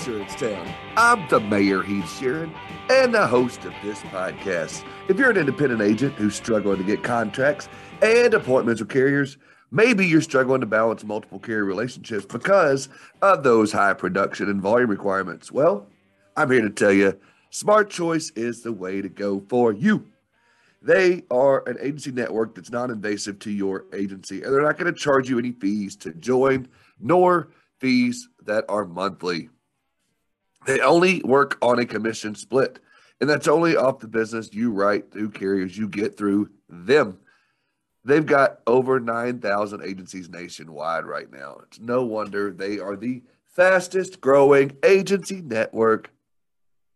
Insurance Town. I'm the mayor, Heath Sheeran, and the host of this podcast. If you're an independent agent who's struggling to get contracts and appointments with carriers, maybe you're struggling to balance multiple carrier relationships because of those high production and volume requirements. Well, I'm here to tell you Smart Choice is the way to go for you. They are an agency network that's non invasive to your agency, and they're not going to charge you any fees to join, nor fees that are monthly. They only work on a commission split, and that's only off the business you write through carriers you get through them. They've got over 9,000 agencies nationwide right now. It's no wonder they are the fastest growing agency network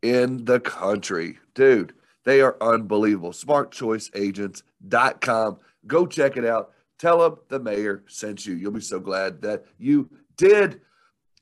in the country. Dude, they are unbelievable. SmartChoiceAgents.com. Go check it out. Tell them the mayor sent you. You'll be so glad that you did.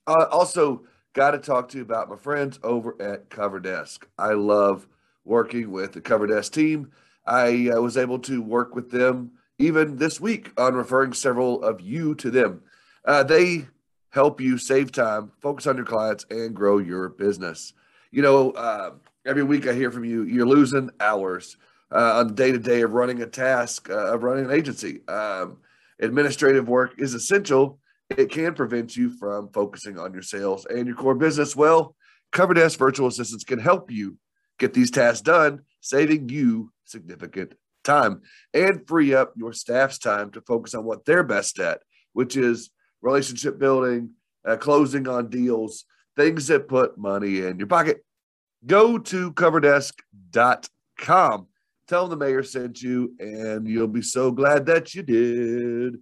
Uh, also, got to talk to you about my friends over at Cover Desk. I love working with the Cover Desk team. I uh, was able to work with them even this week on referring several of you to them. Uh, they help you save time, focus on your clients, and grow your business. You know, uh, every week I hear from you, you're losing hours uh, on the day to day of running a task, uh, of running an agency. Um, administrative work is essential it can prevent you from focusing on your sales and your core business. Well, Cover Desk virtual assistants can help you get these tasks done, saving you significant time and free up your staff's time to focus on what they're best at, which is relationship building, uh, closing on deals, things that put money in your pocket. Go to coverdesk.com. Tell them the mayor sent you, and you'll be so glad that you did.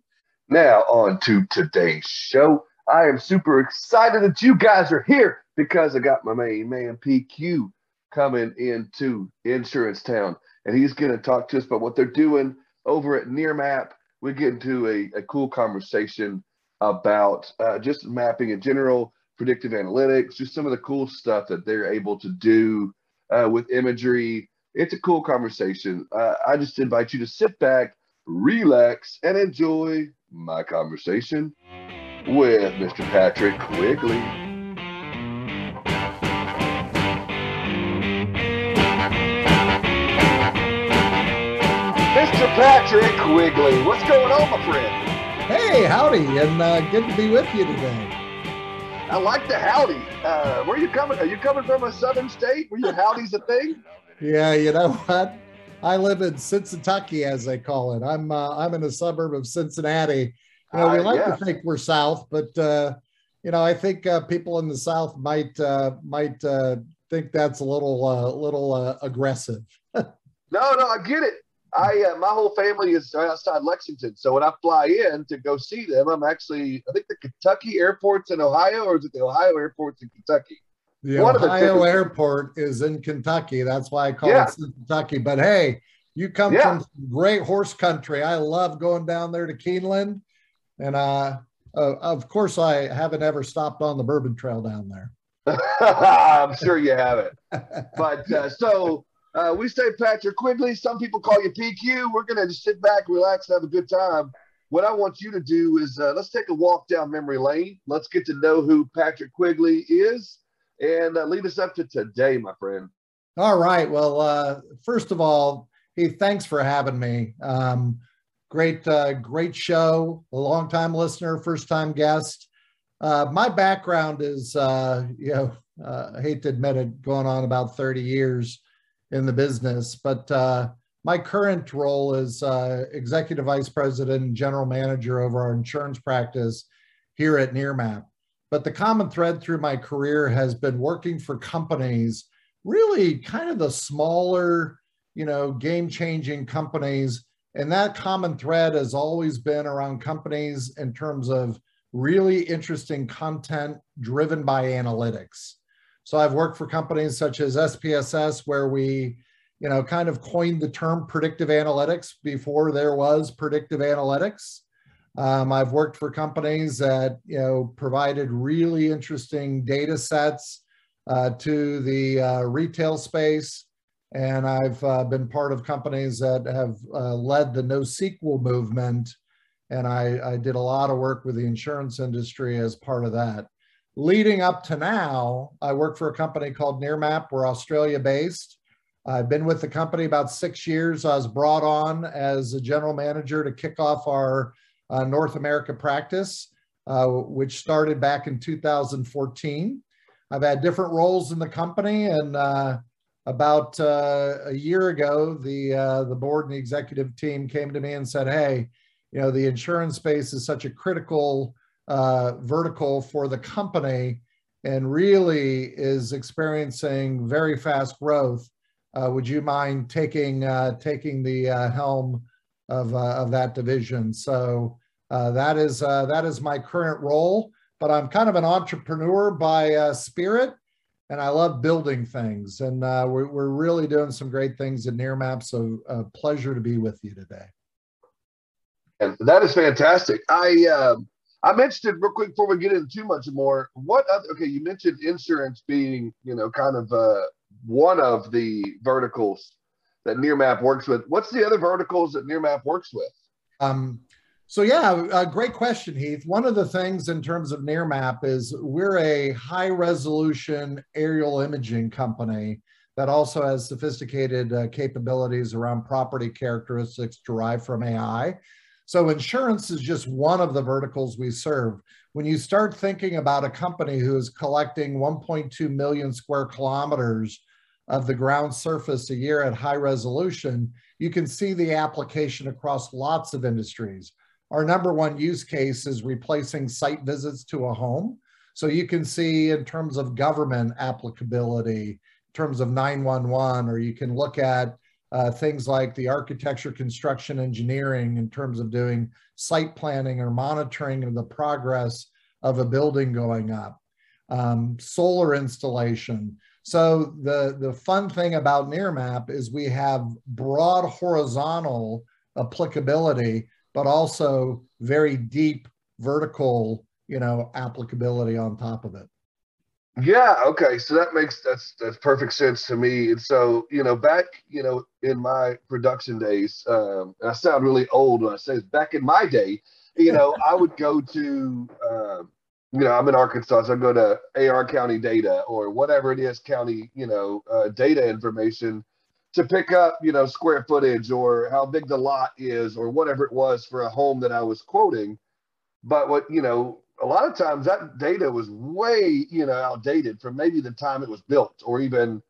Now, on to today's show. I am super excited that you guys are here because I got my main man PQ coming into Insurance Town, and he's going to talk to us about what they're doing over at Nearmap. We get into a, a cool conversation about uh, just mapping in general, predictive analytics, just some of the cool stuff that they're able to do uh, with imagery. It's a cool conversation. Uh, I just invite you to sit back, relax, and enjoy my conversation with Mr. Patrick Quigley. Mr. Patrick Quigley, what's going on, my friend? Hey, howdy, and uh, good to be with you today. I like the howdy. Uh, where are you coming? Are you coming from a southern state where your howdy's a thing? Yeah, you know what? I live in Cincinnati, as they call it. I'm uh, I'm in a suburb of Cincinnati. You know, we uh, like yeah. to think we're South, but uh, you know, I think uh, people in the South might uh, might uh, think that's a little little aggressive. no, no, I get it. I my whole family is outside Lexington, so when I fly in to go see them, I'm actually I think the Kentucky airport's in Ohio, or is it the Ohio airport's in Kentucky? The One Ohio airport is in Kentucky. That's why I call yeah. it Kentucky. But hey, you come yeah. from great horse country. I love going down there to Keeneland. And uh, uh, of course, I haven't ever stopped on the Bourbon Trail down there. I'm sure you haven't. But uh, so uh, we say Patrick Quigley. Some people call you PQ. We're going to just sit back, relax, and have a good time. What I want you to do is uh, let's take a walk down memory lane. Let's get to know who Patrick Quigley is and uh, lead us up to today, my friend. All right. Well, uh, first of all, hey, thanks for having me. Um, great, uh, great show. A long time listener, first time guest. Uh, my background is, uh, you know, uh, I hate to admit it, going on about 30 years in the business, but uh, my current role is uh, executive vice president and general manager over our insurance practice here at Nearmap. But the common thread through my career has been working for companies, really kind of the smaller, you know, game changing companies. And that common thread has always been around companies in terms of really interesting content driven by analytics. So I've worked for companies such as SPSS, where we, you know, kind of coined the term predictive analytics before there was predictive analytics. Um, I've worked for companies that you know provided really interesting data sets uh, to the uh, retail space, and I've uh, been part of companies that have uh, led the NoSQL movement, and I, I, did a lot of work with the insurance industry as part of that. leading up to now, I work for a company called Nearmap. We're Australia based. I've been with the company about six years. I was brought on as a general manager to kick off our uh, North America practice, uh, which started back in 2014. I've had different roles in the company, and uh, about uh, a year ago, the uh, the board and the executive team came to me and said, "Hey, you know, the insurance space is such a critical uh, vertical for the company, and really is experiencing very fast growth. would you mind taking taking the helm of of that division?" So. Uh, that is uh, that is my current role. But I'm kind of an entrepreneur by uh, spirit, and I love building things. And uh, we're we're really doing some great things at Nearmap. So a pleasure to be with you today. And that is fantastic. I um, I mentioned it real quick before we get into too much more. What other, okay? You mentioned insurance being you know kind of uh, one of the verticals that Nearmap works with. What's the other verticals that Nearmap works with? Um, so yeah, great question, Heath. One of the things in terms of Nearmap is we're a high resolution aerial imaging company that also has sophisticated uh, capabilities around property characteristics derived from AI. So insurance is just one of the verticals we serve. When you start thinking about a company who is collecting 1.2 million square kilometers of the ground surface a year at high resolution, you can see the application across lots of industries our number one use case is replacing site visits to a home. So you can see in terms of government applicability, in terms of 911, or you can look at uh, things like the architecture, construction, engineering in terms of doing site planning or monitoring of the progress of a building going up, um, solar installation. So the, the fun thing about Nearmap is we have broad horizontal applicability but also very deep vertical, you know, applicability on top of it. Yeah. Okay. So that makes that's that's perfect sense to me. And so you know, back you know in my production days, um, I sound really old when I say this. Back in my day, you know, I would go to. Uh, you know, I'm in Arkansas, so I go to AR County data or whatever it is, county, you know, uh, data information to pick up, you know, square footage or how big the lot is or whatever it was for a home that I was quoting. But what, you know, a lot of times that data was way, you know, outdated from maybe the time it was built or even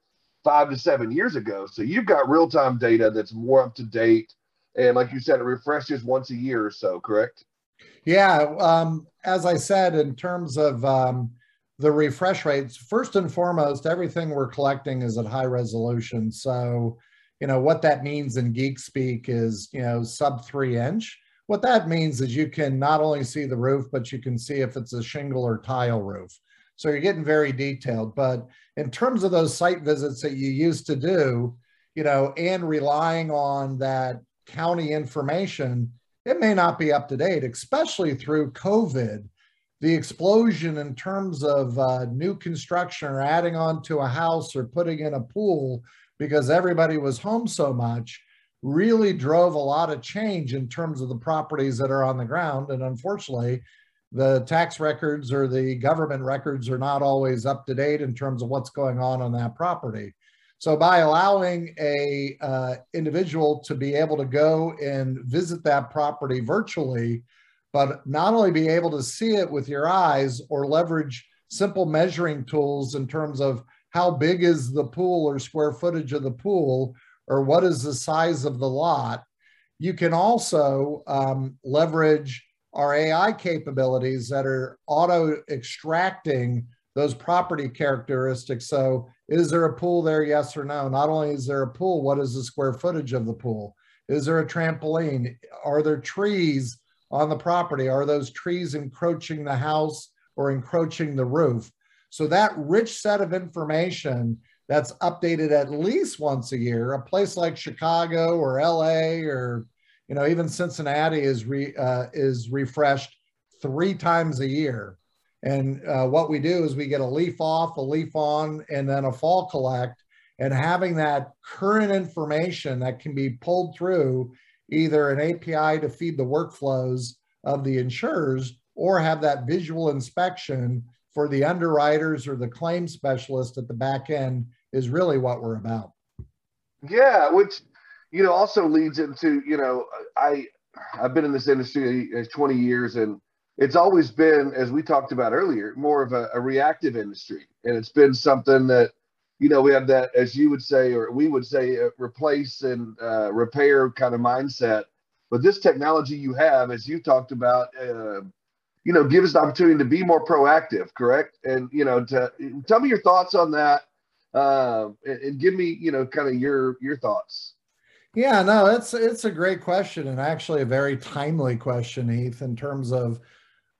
five to seven years ago. So you've got real time data that's more up to date. And like you said, it refreshes once a year or so, correct? Yeah. Um, as I said, in terms of, um, the refresh rates, first and foremost, everything we're collecting is at high resolution. So, you know, what that means in geek speak is, you know, sub three inch. What that means is you can not only see the roof, but you can see if it's a shingle or tile roof. So you're getting very detailed. But in terms of those site visits that you used to do, you know, and relying on that county information, it may not be up to date, especially through COVID the explosion in terms of uh, new construction or adding on to a house or putting in a pool because everybody was home so much really drove a lot of change in terms of the properties that are on the ground. And unfortunately, the tax records or the government records are not always up to date in terms of what's going on on that property. So by allowing a uh, individual to be able to go and visit that property virtually, but not only be able to see it with your eyes or leverage simple measuring tools in terms of how big is the pool or square footage of the pool or what is the size of the lot. You can also um, leverage our AI capabilities that are auto extracting those property characteristics. So, is there a pool there? Yes or no? Not only is there a pool, what is the square footage of the pool? Is there a trampoline? Are there trees on the property? Are those trees encroaching the house or encroaching the roof? So that rich set of information that's updated at least once a year, a place like Chicago or LA or you know even Cincinnati is re, uh, is refreshed three times a year. And uh, what we do is we get a leaf off, a leaf on, and then a fall collect. And having that current information that can be pulled through either an API to feed the workflows of the insurers or have that visual inspection for the underwriters or the claim specialist at the back end is really what we're about. Yeah, which you know also leads into you know I I've been in this industry uh, 20 years and it's always been as we talked about earlier more of a, a reactive industry and it's been something that you know we have that as you would say or we would say uh, replace and uh, repair kind of mindset. But this technology you have as you talked about uh, you know give us the opportunity to be more proactive correct? And you know to tell me your thoughts on that uh, and, and give me you know kind of your your thoughts. Yeah, no, it's it's a great question and actually a very timely question, Heath, in terms of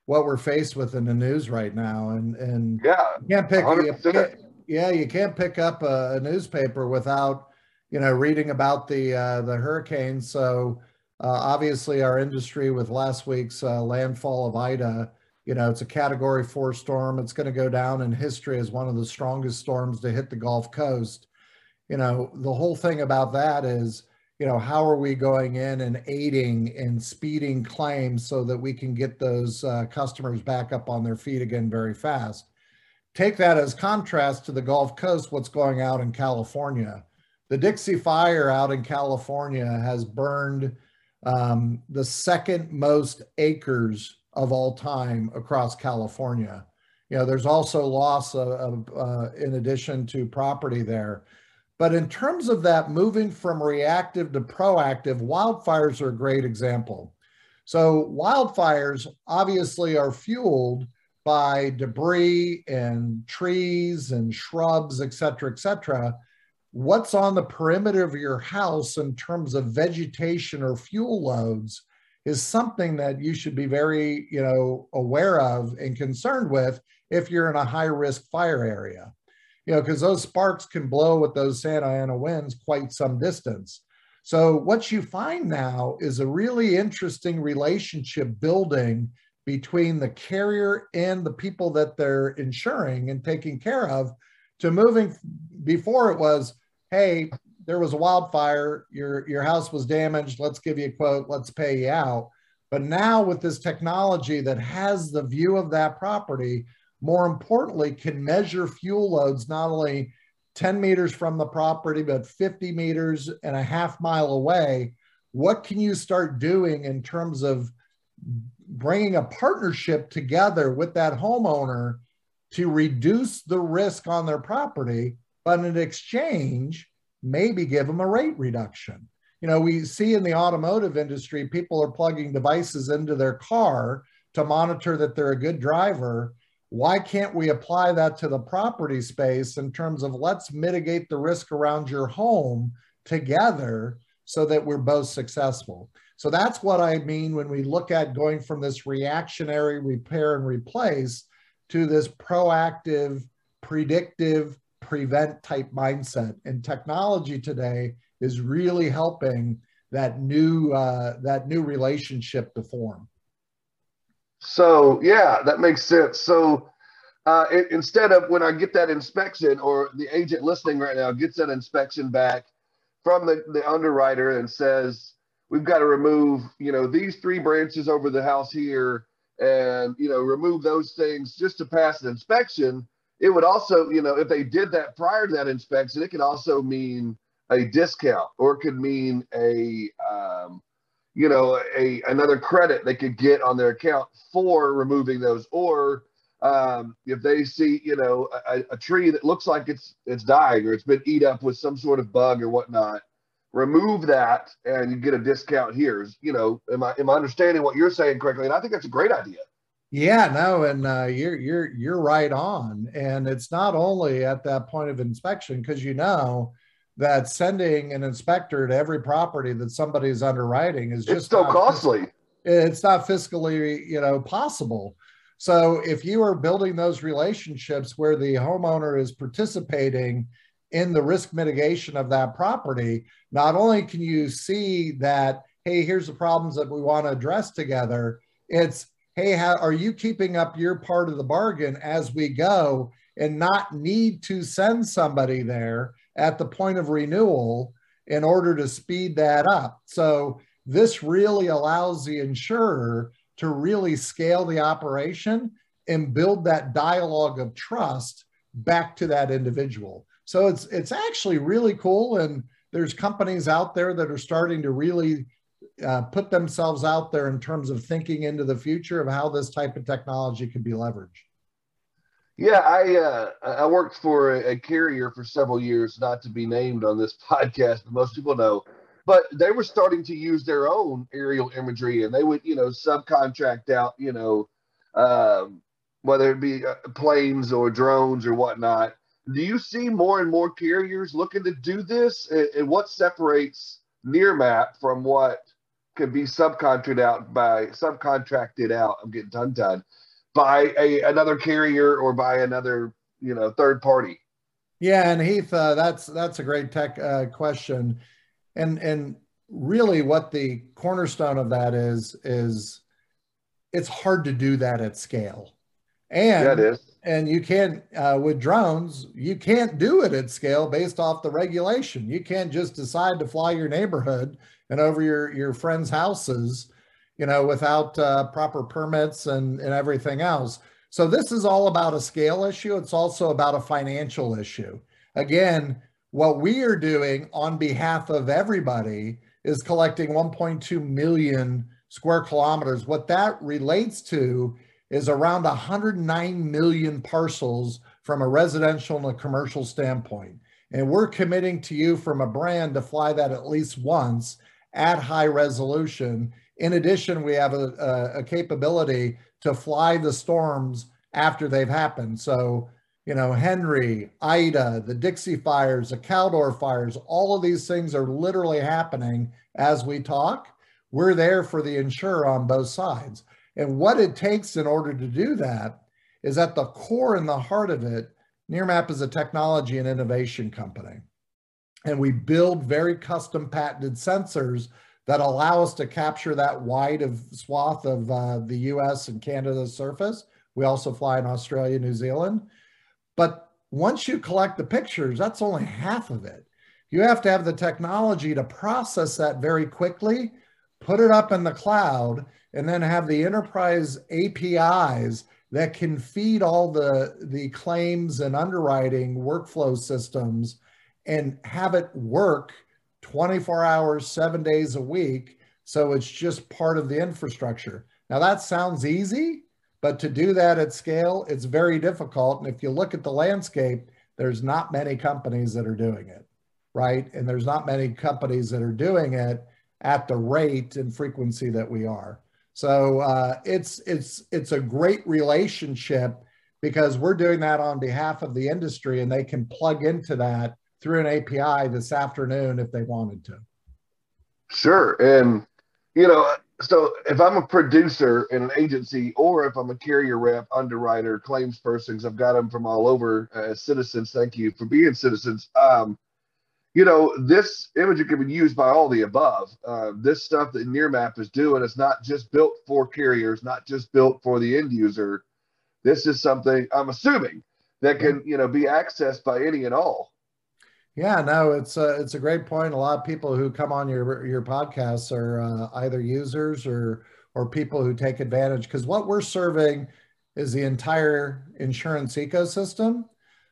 what we're faced with in the news right now. And and yeah, can't pick yeah, you can't pick up a, a, newspaper without you know reading about the uh, the hurricane. So uh, obviously, our industry with last week's uh, landfall of Ida, you know, it's a Category Four storm. It's going to go down in history as one of the strongest storms to hit the Gulf Coast. You know, the whole thing about that is you know, how are we going in and aiding and speeding claims so that we can get those uh, customers back up on their feet again very fast? Take that as contrast to the Gulf Coast, what's going out in California. The Dixie Fire out in California has burned um, the second most acres of all time across California. You know, there's also loss of, of uh, in addition to property there. But in terms of that moving from reactive to proactive, wildfires are a great example. So wildfires obviously are fueled by debris and trees and shrubs, et cetera, et cetera. What's on the perimeter of your house in terms of vegetation or fuel loads is something that you should be very, you know, aware of and concerned with if you're in a high risk fire area you know, because those sparks can blow with those Santa Ana winds quite some distance. So what you find now is a really interesting relationship building between the carrier and the people that they're insuring and taking care of to moving before it was, hey, there was a wildfire, your your house was damaged, let's give you a quote, let's pay you out. But now with this technology that has the view of that property, more importantly, can measure fuel loads not only 10 meters from the property, but 50 meters and a half mile away. What can you start doing in terms of bringing a partnership together with that homeowner to reduce the risk on their property, but in exchange, maybe give them a rate reduction? You know, we see in the automotive industry, people are plugging devices into their car to monitor that they're a good driver why can't we apply that to the property space in terms of let's mitigate the risk around your home together so that we're both successful? So that's what I mean when we look at going from this reactionary repair and replace to this proactive, predictive, prevent type mindset. And technology today is really helping that new uh, that new relationship to form. So yeah, that makes sense. So uh, it, instead of when I get that inspection or the agent listening right now gets that inspection back from the, the underwriter and says, we've got to remove, you know, these three branches over the house here and, you know, remove those things just to pass an inspection. It would also, you know, if they did that prior to that inspection, it could also mean a discount or it could mean a, um, you know, a another credit they could get on their account for removing those. Or um, if they see, you know, a, a, tree that looks like it's it's dying or it's been eat up with some sort of bug or whatnot, remove that and you get a discount here. You know, am I am I understanding what you're saying correctly? And I think that's a great idea. Yeah, no, and uh, you're you're you're right on. And it's not only at that point of inspection because you know that sending an inspector to every property that somebody's underwriting is just so costly. It's not fiscally, you know, possible. So if you are building those relationships where the homeowner is participating in the risk mitigation of that property, not only can you see that, hey, here's the problems that we want to address together, it's, hey, how, are you keeping up your part of the bargain as we go and not need to send somebody there at the point of renewal in order to speed that up. So this really allows the insurer to really scale the operation and build that dialogue of trust back to that individual. So it's it's actually really cool, and there's companies out there that are starting to really uh, put themselves out there in terms of thinking into the future of how this type of technology can be leveraged. Yeah, I uh, I worked for a, a, carrier for several years, not to be named on this podcast, but most people know. But they were starting to use their own aerial imagery, and they would, you know, subcontract out, you know, um, whether it be uh, planes or drones or whatnot. Do you see more and more carriers looking to do this? And, and what separates Nearmap from what can be subcontracted out by subcontracted out? I'm getting tongue tied by a another carrier or by another you know third party. Yeah, and Heath, uh, that's that's a great tech uh, question, and and really what the cornerstone of that is is it's hard to do that at scale and yeah, it is. And you can't uh, with drones, you can't do it at scale based off the regulation. You can't just decide to fly your neighborhood and over your your friends' houses, you know, without uh, proper permits and and everything else. So this is all about a scale issue. It's also about a financial issue. Again, what we are doing on behalf of everybody is collecting 1.2 million square kilometers. What that relates to is around 109 million parcels from a residential and a commercial standpoint. And we're committing to you from a brand to fly that at least once at high resolution. In addition, we have a, a, a capability to fly the storms after they've happened. So, you know, Henri, Ida, the Dixie fires, the Caldor fires, all of these things are literally happening as we talk. We're there for the insurer on both sides. And what it takes in order to do that is at the core and the heart of it, Nearmap is a technology and innovation company. And we build very custom patented sensors that allow us to capture that wide of swath of uh, the US and Canada's surface. We also fly in Australia, New Zealand. But once you collect the pictures, that's only half of it. You have to have the technology to process that very quickly, put it up in the cloud, and then have the enterprise APIs that can feed all the, the claims and underwriting workflow systems and have it work 24 hours, seven days a week. So it's just part of the infrastructure. Now that sounds easy, but to do that at scale, it's very difficult. And if you look at the landscape, there's not many companies that are doing it, right? And there's not many companies that are doing it at the rate and frequency that we are. So uh, it's it's it's a great relationship because we're doing that on behalf of the industry, and they can plug into that through an API this afternoon if they wanted to. Sure, and you know, so if I'm a producer in an agency, or if I'm a carrier rep, underwriter, claims person, because I've got them from all over as uh, citizens. Thank you for being citizens. Um, you know, this imaging can be used by all the above. Uh, this stuff that Nearmap is doing is not just built for carriers, not just built for the end user. This is something I'm assuming that can, you know, be accessed by any and all. Yeah, no, it's a, it's a great point. A lot of people who come on your your podcasts are uh, either users or or people who take advantage because what we're serving is the entire insurance ecosystem.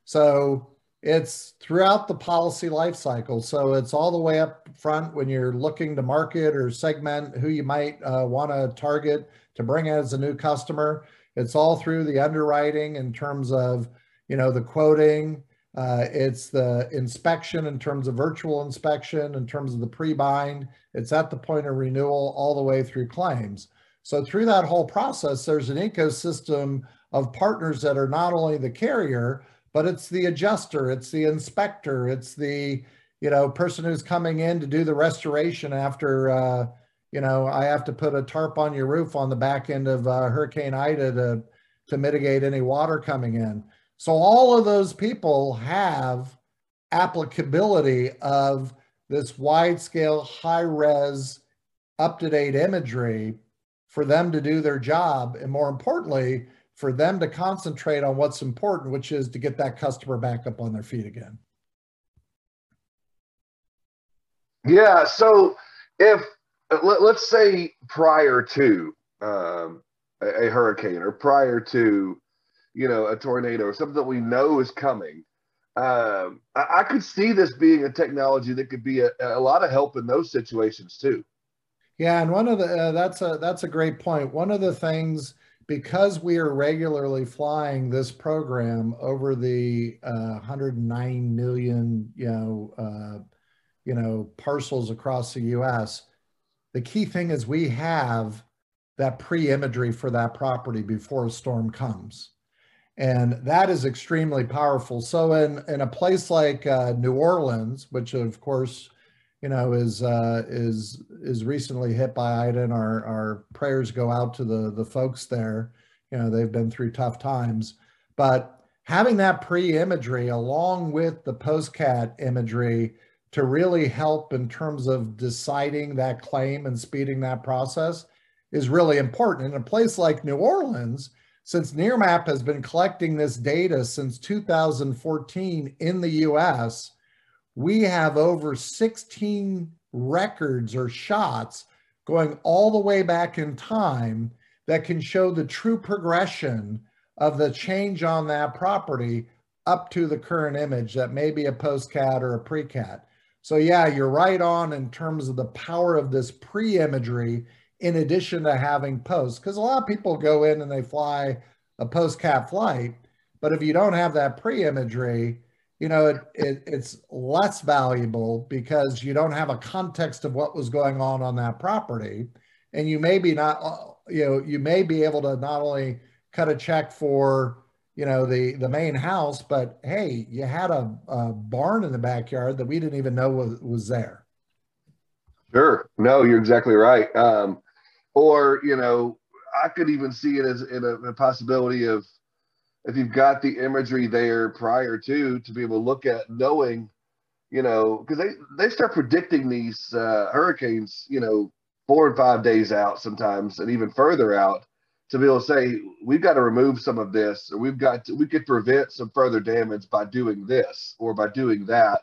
So it's throughout the policy life cycle. So it's all the way up front when you're looking to market or segment who you might uh, want to target to bring in as a new customer. It's all through the underwriting in terms of, you know, the quoting. Uh, it's the inspection in terms of virtual inspection, in terms of the pre-bind. It's at the point of renewal all the way through claims. So through that whole process, there's an ecosystem of partners that are not only the carrier, but it's the adjuster, it's the inspector, it's the you know person who's coming in to do the restoration after uh, you know I have to put a tarp on your roof on the back end of uh, Hurricane Ida to to mitigate any water coming in. So all of those people have applicability of this wide scale, high res, up to date imagery for them to do their job. And more importantly, for them to concentrate on what's important, which is to get that customer back up on their feet again. Yeah. So if let, us say prior to um, a, a, hurricane or prior to you know, a tornado or something that we know is coming. Um, I, I, could see this being a technology that could be a, a, lot of help in those situations too. Yeah, and one of the uh, that's a that's a great point. One of the things because we are regularly flying this program over the uh, 109 million, you know, uh, you know, parcels across the U.S. The key thing is we have that pre-imagery for that property before a storm comes, and that is extremely powerful. So in in a place like uh, New Orleans, which of course you know, is uh, is is recently hit by Ida, and our our prayers go out to the the folks there. You know, they've been through tough times, but having that pre-imagery along with the post-cat imagery to really help in terms of deciding that claim and speeding that process is really important. In a place like New Orleans, since Nearmap has been collecting this data since 2014 in the US, we have over 16 records or shots going all the way back in time that can show the true progression of the change on that property up to the current image that may be a post-cat or a pre-cat. So yeah, you're right on in terms of the power of this pre-imagery in addition to having post, because a lot of people go in and they fly a post-cat flight, but if you don't have that pre-imagery, you know, it, it, it's less valuable because you don't have a context of what was going on on that property. And you may be not, uh, you know, you may be able to not only cut a check for, you know, the, the main house, but hey, you had a, a barn in the backyard that we didn't even know was, was there. Sure. No, you're exactly right. Um, or, you know, I could even see it as in a, a possibility of, if you've got the imagery there prior to to be able to look at knowing you know because they they start predicting these uh, hurricanes you know four and five days out sometimes and even further out to be able to say we've got to remove some of this or we've got to, we could prevent some further damage by doing this or by doing that.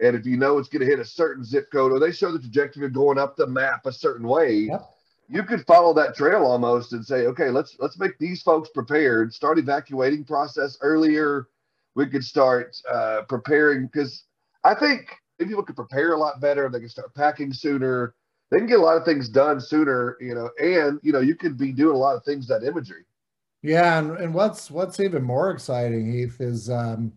And if you know it's going to hit a certain zip code or they show the trajectory of going up the map a certain way yep you could follow that trail almost and say, okay, let's let's make these folks prepared. Start evacuating process earlier. We could start uh, preparing because I think if people could prepare a lot better, they can start packing sooner. They can get a lot of things done sooner, you know, and you know you could be doing a lot of things that imagery. Yeah, and, and what's what's even more exciting, Heath, is um,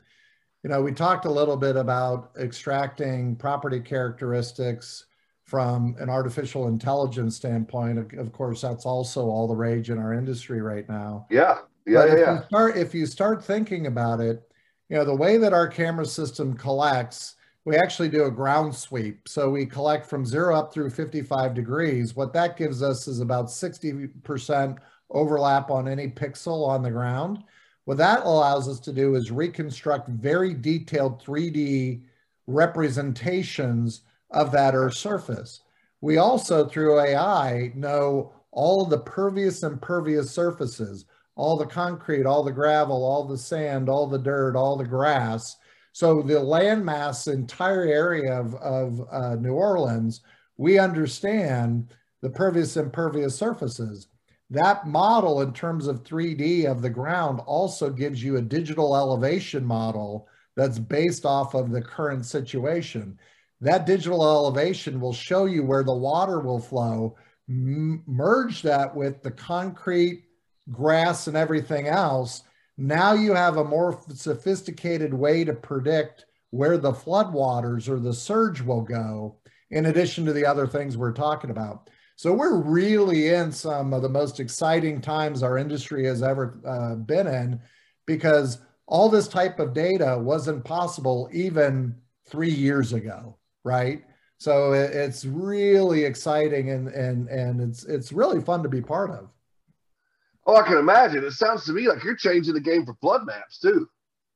you know we talked a little bit about extracting property characteristics from an artificial intelligence standpoint, of course, that's also all the rage in our industry right now. Yeah, yeah, but yeah. If yeah. you start, if you start thinking about it, you know, the way that our camera system collects, we actually do a ground sweep. So we collect from zero up through 55 degrees. What that gives us is about 60% overlap on any pixel on the ground. What that allows us to do is reconstruct very detailed 3D representations of that Earth surface. We also, through AI, know all the pervious and impervious surfaces, all the concrete, all the gravel, all the sand, all the dirt, all the grass. So the landmass entire area of, of uh, New Orleans, we understand the pervious and impervious surfaces. That model in terms of 3D of the ground also gives you a digital elevation model that's based off of the current situation. That digital elevation will show you where the water will flow, merge that with the concrete, grass, and everything else. Now you have a more sophisticated way to predict where the floodwaters or the surge will go, in addition to the other things we're talking about. So we're really in some of the most exciting times our industry has ever uh, been in because all this type of data wasn't possible even three years ago right? So it's really exciting and and and it's it's really fun to be part of. Oh, I can imagine. It sounds to me like you're changing the game for flood maps too.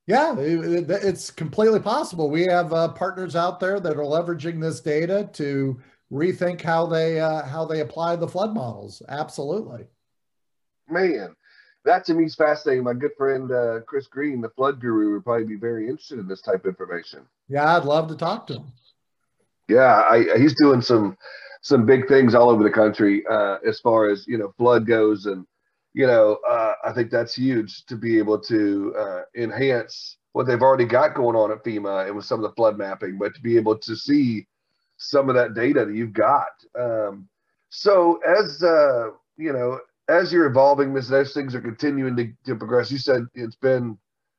Yeah, it's completely possible. We have uh, partners out there that are leveraging this data to rethink how they uh, how they apply the flood models. Absolutely. Man, that to me is fascinating. My good friend uh, Chris Green, the flood guru, would probably be very interested in this type of information. Yeah, I'd love to talk to him. Yeah, I, he's doing some some big things all over the country uh, as far as you know flood goes, and you know, uh, I think that's huge to be able to uh, enhance what they've already got going on at FEMA and with some of the flood mapping, but to be able to see some of that data that you've got. Um, so as uh, you know, as you're evolving, as things are continuing to, to, progress, you said it's been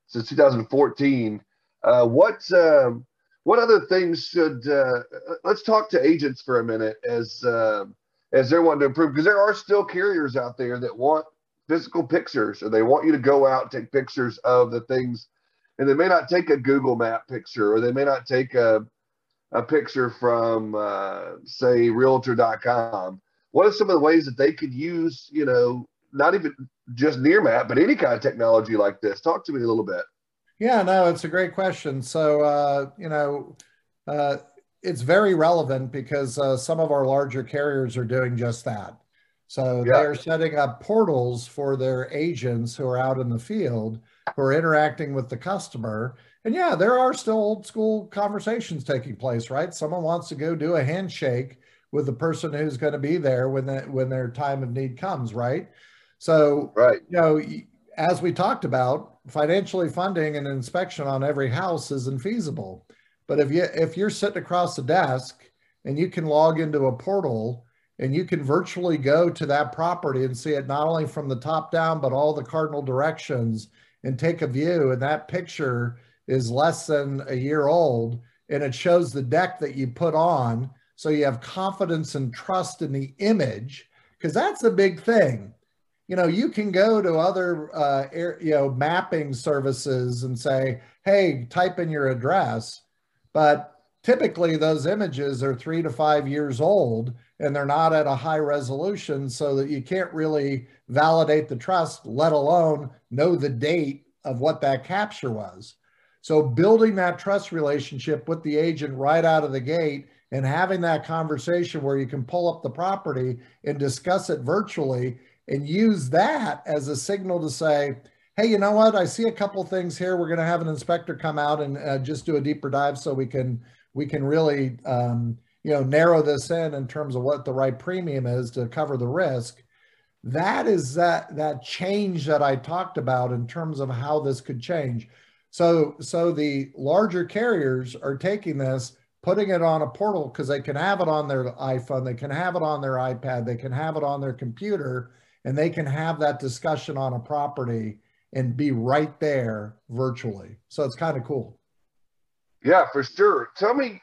since 2014. Uh, what um, what other things should uh, let's talk to agents for a minute as uh, as they're wanting to improve because there are still carriers out there that want physical pictures or they want you to go out and take pictures of the things. And they may not take a Google Map picture or they may not take a a picture from uh, say realtor.com what are some of the ways that they could use you know not even just Nearmap but any kind of technology like this? Talk to me a little bit yeah no it's a great question so uh, you know uh, it's very relevant because uh, some of our larger carriers are doing just that so yeah. they're setting up portals for their agents who are out in the field who are interacting with the customer. And yeah, there are still old school conversations taking place, right? Someone wants to go do a handshake with the person who's going to be there when when their time of need comes, right? So, right. you know, as we talked about, financially funding an inspection on every house is infeasible. But if you if you're sitting across the desk and you can log into a portal and you can virtually go to that property and see it not only from the top down but all the cardinal directions and take a view and that picture is less than a year old and it shows the deck that you put on so you have confidence and trust in the image because that's a big thing you know you can go to other uh, air, you know mapping services and say hey type in your address but typically those images are three to five years old and they're not at a high resolution so that you can't really validate the trust, let alone know the date of what that capture was. So building that trust relationship with the agent right out of the gate and having that conversation where you can pull up the property and discuss it virtually and use that as a signal to say, hey, you know what? I see a couple things here. We're going to have an inspector come out and uh, just do a deeper dive so we can we can really um, you know narrow this in in terms of what the right premium is to cover the risk that is that that change that i talked about in terms of how this could change so so the larger carriers are taking this putting it on a portal because they can have it on their iphone they can have it on their ipad they can have it on their computer and they can have that discussion on a property and be right there virtually so it's kind of cool yeah for sure tell me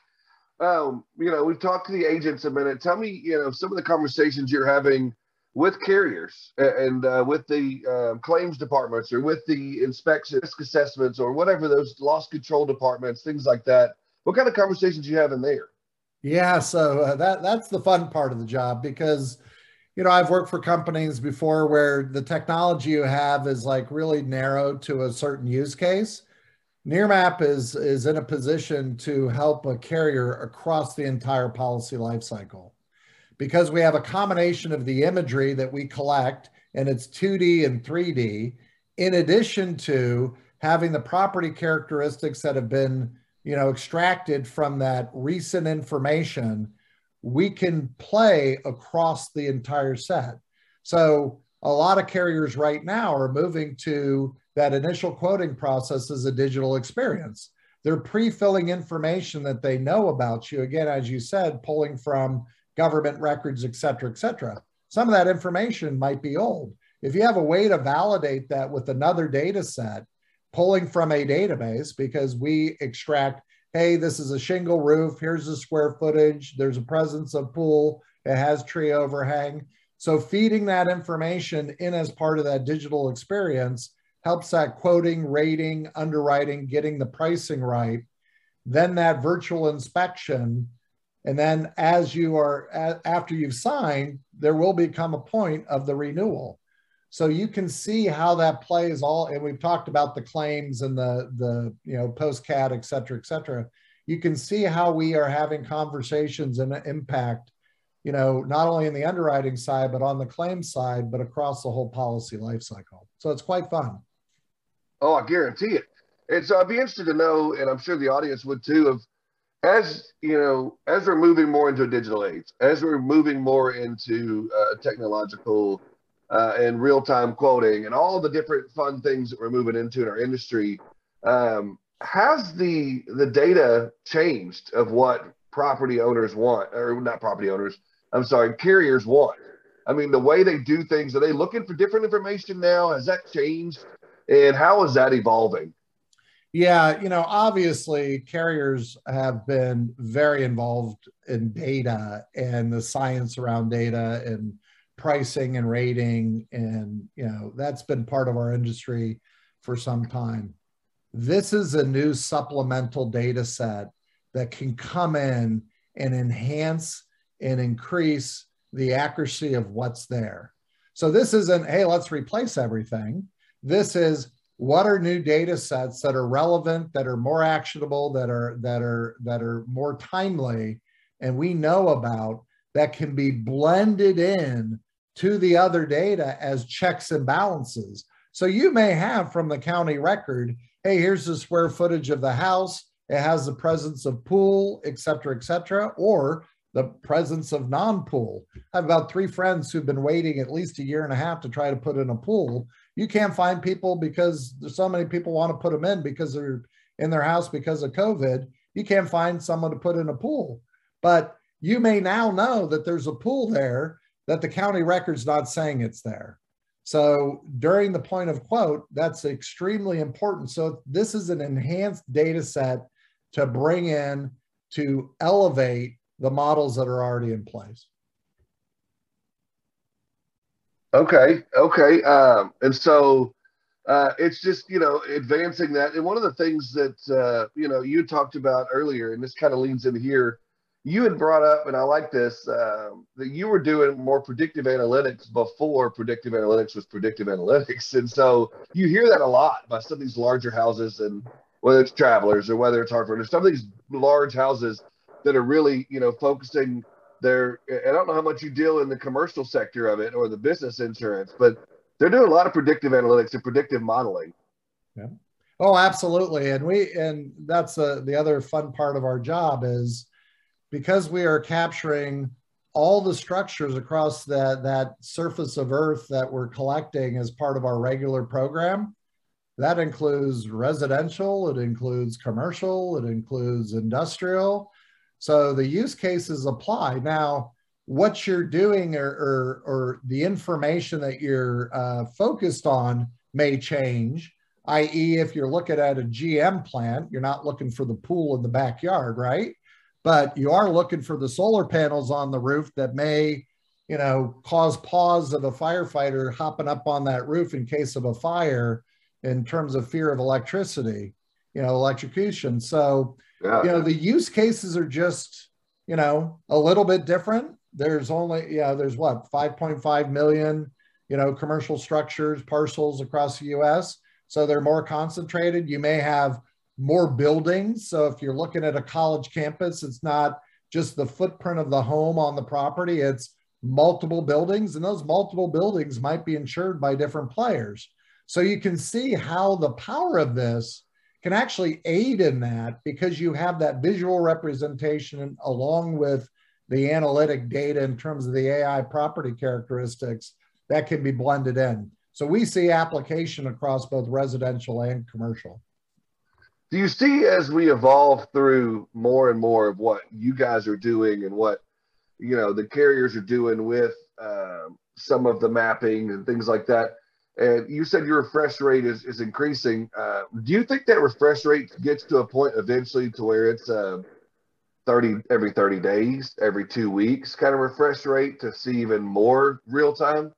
um, you know, we've talked to the agents a minute. Tell me, you know, some of the conversations you're having with carriers and uh, with the uh, claims departments or with the inspection risk assessments or whatever those loss control departments, things like that. What kind of conversations you have in there? Yeah, so uh, that that's the fun part of the job because you know I've worked for companies before where the technology you have is like really narrow to a certain use case Nearmap is, is in a position to help a carrier across the entire policy lifecycle. Because we have a combination of the imagery that we collect, and it's 2D and 3D, in addition to having the property characteristics that have been you know, extracted from that recent information, we can play across the entire set. So a lot of carriers right now are moving to that initial quoting process as a digital experience. They're pre-filling information that they know about you. Again, as you said, pulling from government records, et cetera, et cetera. Some of that information might be old. If you have a way to validate that with another data set, pulling from a database, because we extract, hey, this is a shingle roof, here's the square footage, there's a presence of pool, it has tree overhang. So feeding that information in as part of that digital experience helps that quoting, rating, underwriting, getting the pricing right. Then that virtual inspection. And then as you are, after you've signed, there will become a point of the renewal. So you can see how that plays all, and we've talked about the claims and the, the you know, post-CAT, et cetera, et cetera. You can see how we are having conversations and impact, you know, not only in the underwriting side, but on the claim side, but across the whole policy lifecycle. So it's quite fun. Oh, I guarantee it. And so I'd be interested to know, and I'm sure the audience would too, of as you know, as we're moving more into a digital age, as we're moving more into uh, technological uh, and real time quoting and all the different fun things that we're moving into in our industry. Um, has the the data changed of what property owners want, or not property owners? I'm sorry, carriers want. I mean, the way they do things, are they looking for different information now? Has that changed? And how is that evolving? Yeah, you know, obviously carriers have been very involved in data and the science around data and pricing and rating. And, you know, that's been part of our industry for some time. This is a new supplemental data set that can come in and enhance and increase the accuracy of what's there. So this isn't, hey, let's replace everything. This is what are new data sets that are relevant, that are more actionable, that are that are that are more timely, and we know about that can be blended in to the other data as checks and balances. So you may have from the county record, hey, here's the square footage of the house. It has the presence of pool, et cetera, et cetera, or the presence of non-pool. I have about three friends who've been waiting at least a year and a half to try to put in a pool. You can't find people because there's so many people want to put them in because they're in their house because of COVID. You can't find someone to put in a pool. But you may now know that there's a pool there that the county record's not saying it's there. So during the point of quote, that's extremely important. So this is an enhanced data set to bring in to elevate the models that are already in place. Okay, okay, um, and so uh, it's just you know advancing that. And one of the things that uh, you know you talked about earlier, and this kind of leans in here, you had brought up, and I like this, um, that you were doing more predictive analytics before predictive analytics was predictive analytics, and so you hear that a lot by some of these larger houses, and whether it's Travelers or whether it's Hartford or some of these large houses that are really, you know, focusing their. I don't know how much you deal in the commercial sector of it or the business insurance, but they're doing a lot of predictive analytics and predictive modeling. Yeah. Oh, absolutely, and we and that's uh, the other fun part of our job is because we are capturing all the structures across that that surface of Earth that we're collecting as part of our regular program. That includes residential, it includes commercial, it includes industrial, so the use cases apply. Now, what you're doing or, or, or the information that you're uh, focused on may change, i.e., if you're looking at a GM plant, you're not looking for the pool in the backyard, right? But you are looking for the solar panels on the roof that may, you know, cause pause of a firefighter hopping up on that roof in case of a fire in terms of fear of electricity, you know, electrocution. So yeah. you know the use cases are just you know a little bit different there's only yeah there's what 5.5 million you know commercial structures parcels across the us so they're more concentrated you may have more buildings so if you're looking at a college campus it's not just the footprint of the home on the property it's multiple buildings and those multiple buildings might be insured by different players so you can see how the power of this can actually aid in that because you have that visual representation along with the analytic data in terms of the AI property characteristics that can be blended in. So we see application across both residential and commercial. Do you see as we evolve through more and more of what you guys are doing and what you know the carriers are doing with uh, some of the mapping and things like that? And you said your refresh rate is, is increasing. Uh, do you think that refresh rate gets to a point eventually to where it's uh, 30 every 30 days, every two weeks kind of refresh rate to see even more real time?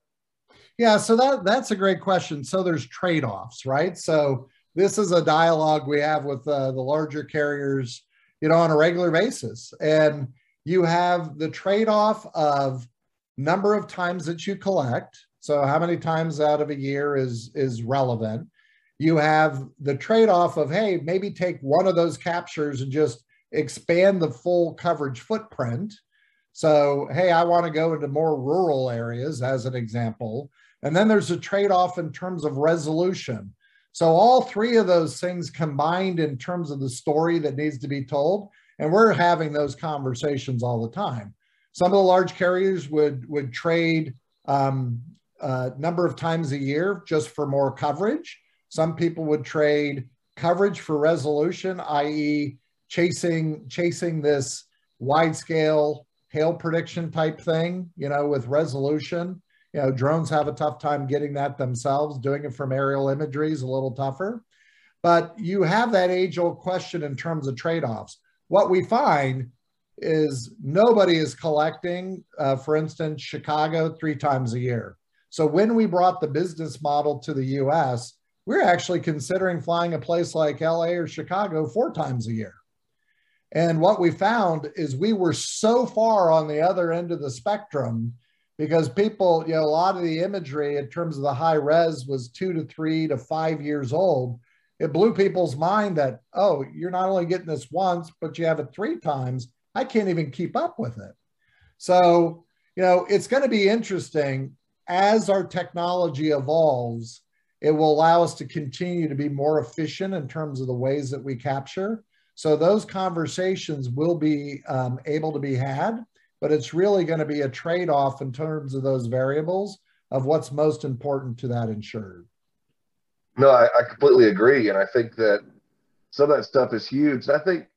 Yeah, so that that's a great question. So there's trade-offs, right? So this is a dialogue we have with uh, the larger carriers, you know, on a regular basis, and you have the trade-off of number of times that you collect so how many times out of a year is is relevant? You have the trade-off of hey, maybe take one of those captures and just expand the full coverage footprint. So, hey, I want to go into more rural areas as an example. And then there's a trade off in terms of resolution. So, all three of those things combined in terms of the story that needs to be told. And we're having those conversations all the time. Some of the large carriers would, would trade um, uh, number of times a year just for more coverage. Some people would trade coverage for resolution, i.e., chasing chasing this wide scale hail prediction type thing, you know, with resolution. You know, drones have a tough time getting that themselves. Doing it from aerial imagery is a little tougher. But you have that age old question in terms of trade offs. What we find is nobody is collecting, uh, for instance, Chicago three times a year. So when we brought the business model to the US, we're actually considering flying a place like LA or Chicago four times a year. And what we found is we were so far on the other end of the spectrum because people, you know, a lot of the imagery in terms of the high res was two to three to five years old. It blew people's mind that, oh, you're not only getting this once, but you have it three times. I can't even keep up with it. So, you know, it's going to be interesting as our technology evolves. It will allow us to continue to be more efficient in terms of the ways that we capture. So those conversations will be um, able to be had, but it's really going to be a trade-off in terms of those variables of what's most important to that insured. No, I, I completely agree, and I think that some of that stuff is huge. And I think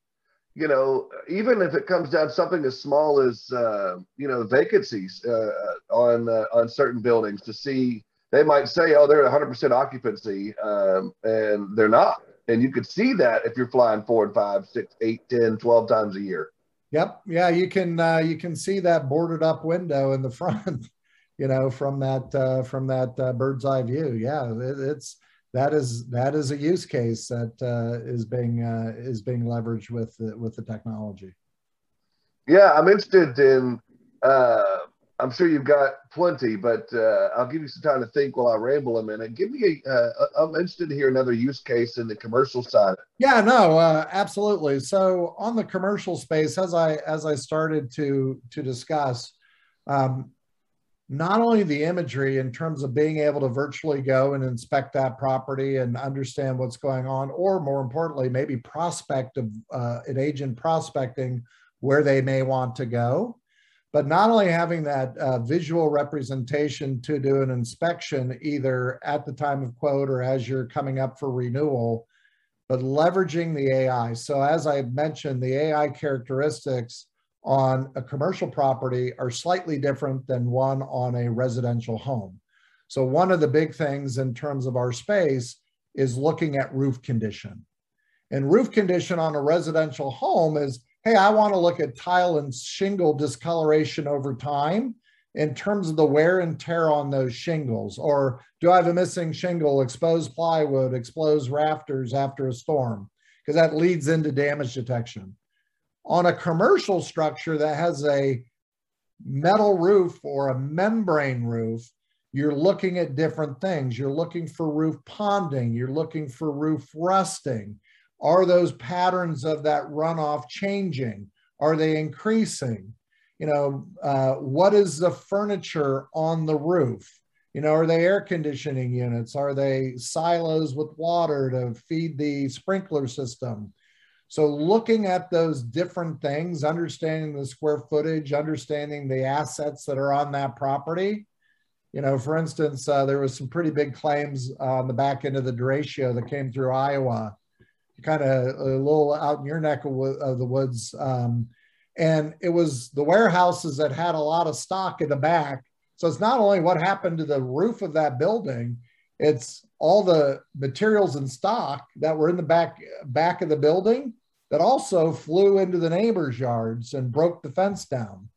you know, even if it comes down to something as small as uh, you know vacancies uh, on uh, on certain buildings to see, they might say, oh, they're at 100% occupancy, um, and they're not. And you could see that if you're flying four and five, six, eight, 10, 12 times a year. Yep. Yeah, you can uh, you can see that boarded up window in the front, you know, from that uh, from that uh, bird's eye view. Yeah, it, it's that is that is a use case that uh, is being uh, is being leveraged with the, with the technology. Yeah, I'm interested in. I'm sure you've got plenty, but uh, I'll give you some time to think while I ramble a minute. Give me a. Uh, I'm interested to hear another use case in the commercial side. Yeah, no, uh, absolutely. So on the commercial space, as I as I started to to discuss, um, not only the imagery in terms of being able to virtually go and inspect that property and understand what's going on, or more importantly, maybe prospect of uh, an agent prospecting where they may want to go. But not only having that uh, visual representation to do an inspection either at the time of quote or as you're coming up for renewal, but leveraging the AI. So as I mentioned, the AI characteristics on a commercial property are slightly different than one on a residential home. So one of the big things in terms of our space is looking at roof condition. And roof condition on a residential home is, hey, I want to look at tile and shingle discoloration over time in terms of the wear and tear on those shingles. Or do I have a missing shingle, exposed plywood, exposed rafters after a storm? Because that leads into damage detection on a commercial structure that has a metal roof or a membrane roof, you're looking at different things. You're looking for roof ponding, you're looking for roof rusting. Are those patterns of that runoff changing? Are they increasing? You know, uh, what is the furniture on the roof? You know, are they air conditioning units? Are they silos with water to feed the sprinkler system? So looking at those different things, understanding the square footage, understanding the assets that are on that property. You know, for instance, uh, there was some pretty big claims on the back end of the derecho that came through Iowa, kind of a little out in your neck of, of the woods. Um, and it was the warehouses that had a lot of stock in the back. So it's not only what happened to the roof of that building, it's all the materials in stock that were in the back back of the building that also flew into the neighbors' yards and broke the fence down.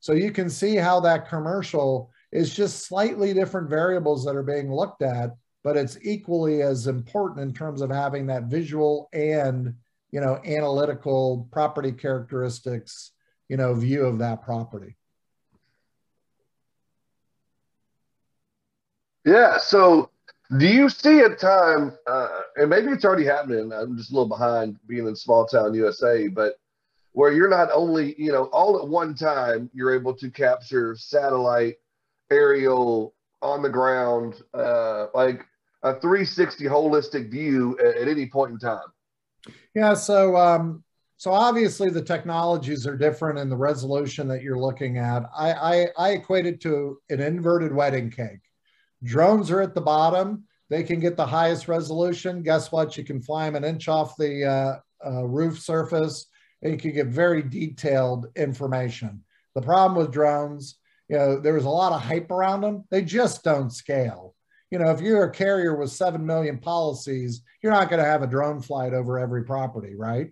So you can see how that commercial is just slightly different variables that are being looked at, but it's equally as important in terms of having that visual and you know analytical property characteristics you know view of that property. Yeah, so do you see a time, uh, and maybe it's already happening? I'm just a little behind being in small town USA, but where you're not only, you know, all at one time, you're able to capture satellite, aerial, on the ground, uh, like a 360 holistic view at, at any point in time. Yeah. So, um, so obviously the technologies are different in the resolution that you're looking at. I, I, I equate it to an inverted wedding cake. Drones are at the bottom. They can get the highest resolution. Guess what? You can fly them an inch off the uh, uh, roof surface and you can get very detailed information. The problem with drones, you know, there was a lot of hype around them. They just don't scale. You know, if you're a carrier with 7 million policies, you're not going to have a drone flight over every property, right?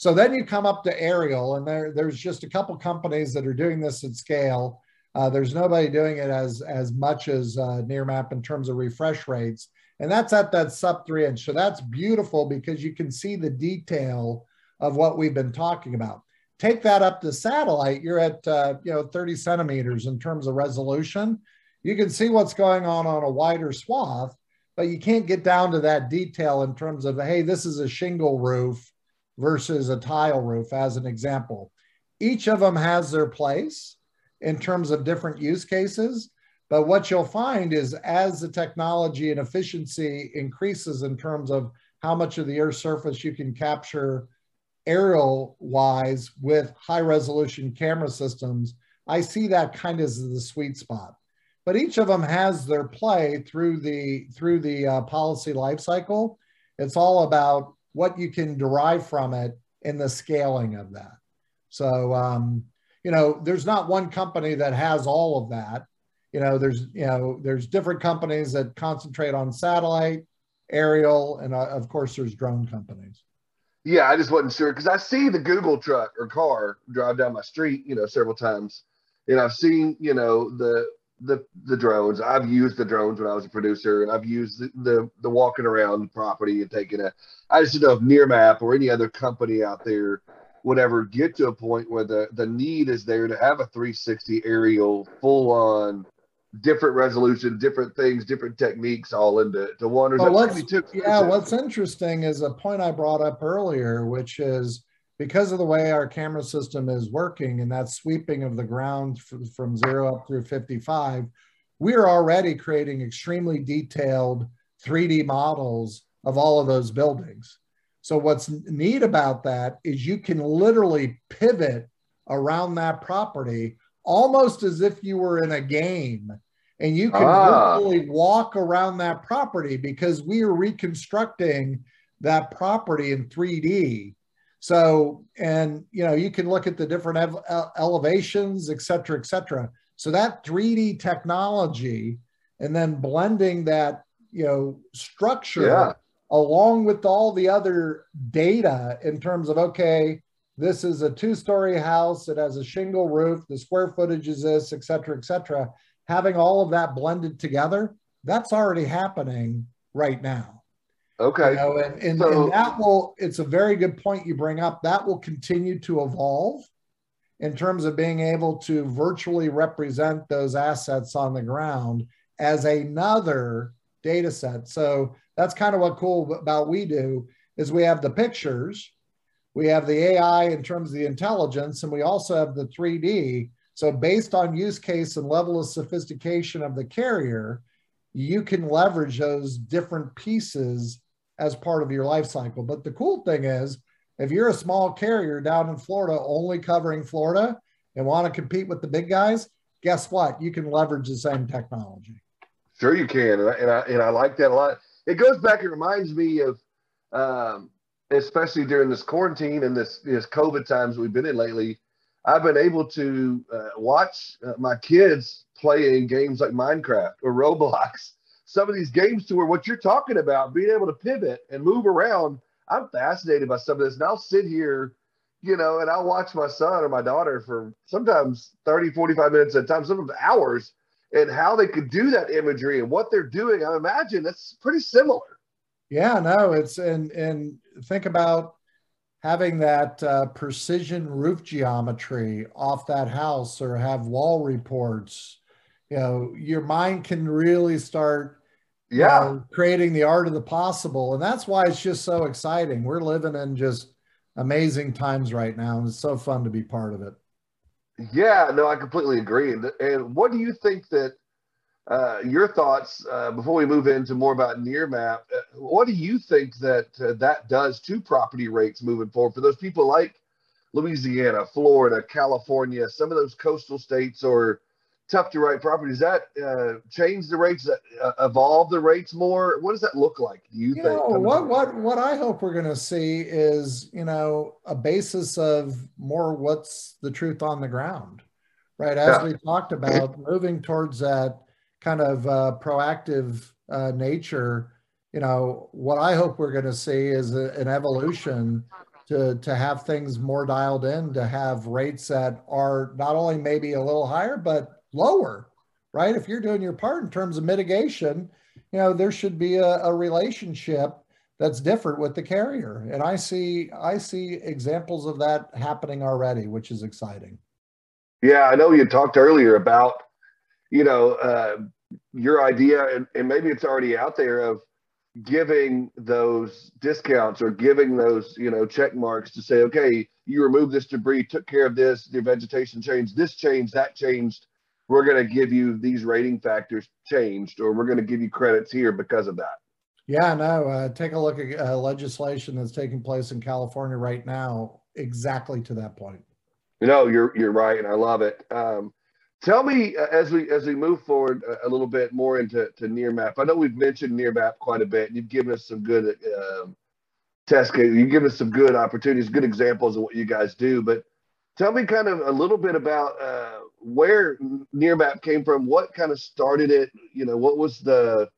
So then you come up to aerial, and there, there's just a couple companies that are doing this at scale. Uh, there's nobody doing it as as much as uh, Nearmap in terms of refresh rates, and that's at that sub three inch. So that's beautiful because you can see the detail of what we've been talking about. Take that up to satellite, you're at uh, you know 30 centimeters in terms of resolution. You can see what's going on on a wider swath, but you can't get down to that detail in terms of hey, this is a shingle roof versus a tile roof, as an example. Each of them has their place in terms of different use cases. But what you'll find is as the technology and efficiency increases in terms of how much of the Earth's surface you can capture aerial wise with high resolution camera systems, I see that kind of as the sweet spot. But each of them has their play through the through the uh, policy life cycle. It's all about what you can derive from it in the scaling of that. So, um, you know, there's not one company that has all of that. You know, there's, you know, there's different companies that concentrate on satellite, aerial, and uh, of course, there's drone companies. Yeah, I just wasn't sure because I see the Google truck or car drive down my street, you know, several times, and I've seen, you know, the the the drones. I've used the drones when I was a producer, and I've used the the, the walking around property and taking a. I just don't know if Nearmap or any other company out there would ever get to a point where the the need is there to have a 360 aerial, full on, different resolution, different things, different techniques, all into to one. Well, what's, yeah, what's interesting is a point I brought up earlier, which is because of the way our camera system is working and that sweeping of the ground from zero up through 55, we're already creating extremely detailed 3D models of all of those buildings. So what's neat about that is you can literally pivot around that property almost as if you were in a game and you can ah. literally walk around that property because we are reconstructing that property in 3D so, and you know, you can look at the different ev- uh, elevations, et cetera, et cetera. So that 3D technology and then blending that, you know, structure yeah. along with all the other data in terms of, okay, this is a two-story house. It has a shingle roof. The square footage is this, et cetera, et cetera. Having all of that blended together, that's already happening right now. Okay. You know, and, and, so, and that will, it's a very good point you bring up. That will continue to evolve in terms of being able to virtually represent those assets on the ground as another data set. So that's kind of what cool about we do is we have the pictures, we have the AI in terms of the intelligence, and we also have the 3D. So based on use case and level of sophistication of the carrier, you can leverage those different pieces as part of your life cycle. But the cool thing is, if you're a small carrier down in Florida, only covering Florida, and want to compete with the big guys, guess what? You can leverage the same technology. Sure, you can, and I, and I, and I like that a lot. It goes back. It reminds me of, um, especially during this quarantine and this this COVID times we've been in lately. I've been able to uh, watch uh, my kids play in games like Minecraft or Roblox, some of these games to where what you're talking about, being able to pivot and move around. I'm fascinated by some of this. And I'll sit here, you know, and I'll watch my son or my daughter for sometimes 30, 45 minutes at a time, sometimes hours, and how they could do that imagery and what they're doing. I imagine that's pretty similar. Yeah, no, it's and and think about having that uh, precision roof geometry off that house or have wall reports you know your mind can really start yeah. know, creating the art of the possible. And that's why it's just so exciting. We're living in just amazing times right now and it's so fun to be part of it. Yeah no i completely agree. And, and what do you think that uh, your thoughts uh, before we move into more about Nearmap uh, what do you think that uh, that does to property rates moving forward for those people like louisiana florida california some of those coastal states or tough to write property. Does that uh, change the rates, uh, evolve the rates more? What does that look like? Do you, you think? Know, what what what I hope we're going to see is you know a basis of more what's the truth on the ground, right? As yeah. we talked about, moving towards that kind of uh, proactive uh, nature. You know, what I hope we're going to see is a, an evolution to to have things more dialed in, to have rates that are not only maybe a little higher, but lower, right? If you're doing your part in terms of mitigation, you know, there should be a, a relationship that's different with the carrier. And I see I see examples of that happening already, which is exciting. Yeah, I know you talked earlier about, you know, uh, your idea, and, and maybe it's already out there of giving those discounts or giving those, you know, check marks to say, okay, you removed this debris, took care of this, your vegetation changed, this changed, that changed we're going to give you these rating factors changed or we're going to give you credits here because of that. Yeah, no, uh, take a look at uh, legislation that's taking place in California right now, exactly to that point. You know, you're you're right, and I love it. Um, tell me uh, as we as we move forward a, a, little bit more into to Nearmap. I know we've mentioned Nearmap quite a bit. And you've given us some good um, test cases. You've given us some good opportunities, good examples of what you guys do. But tell me kind of a little bit about uh, where Nearmap came from, what kind of started it, you know, what was the,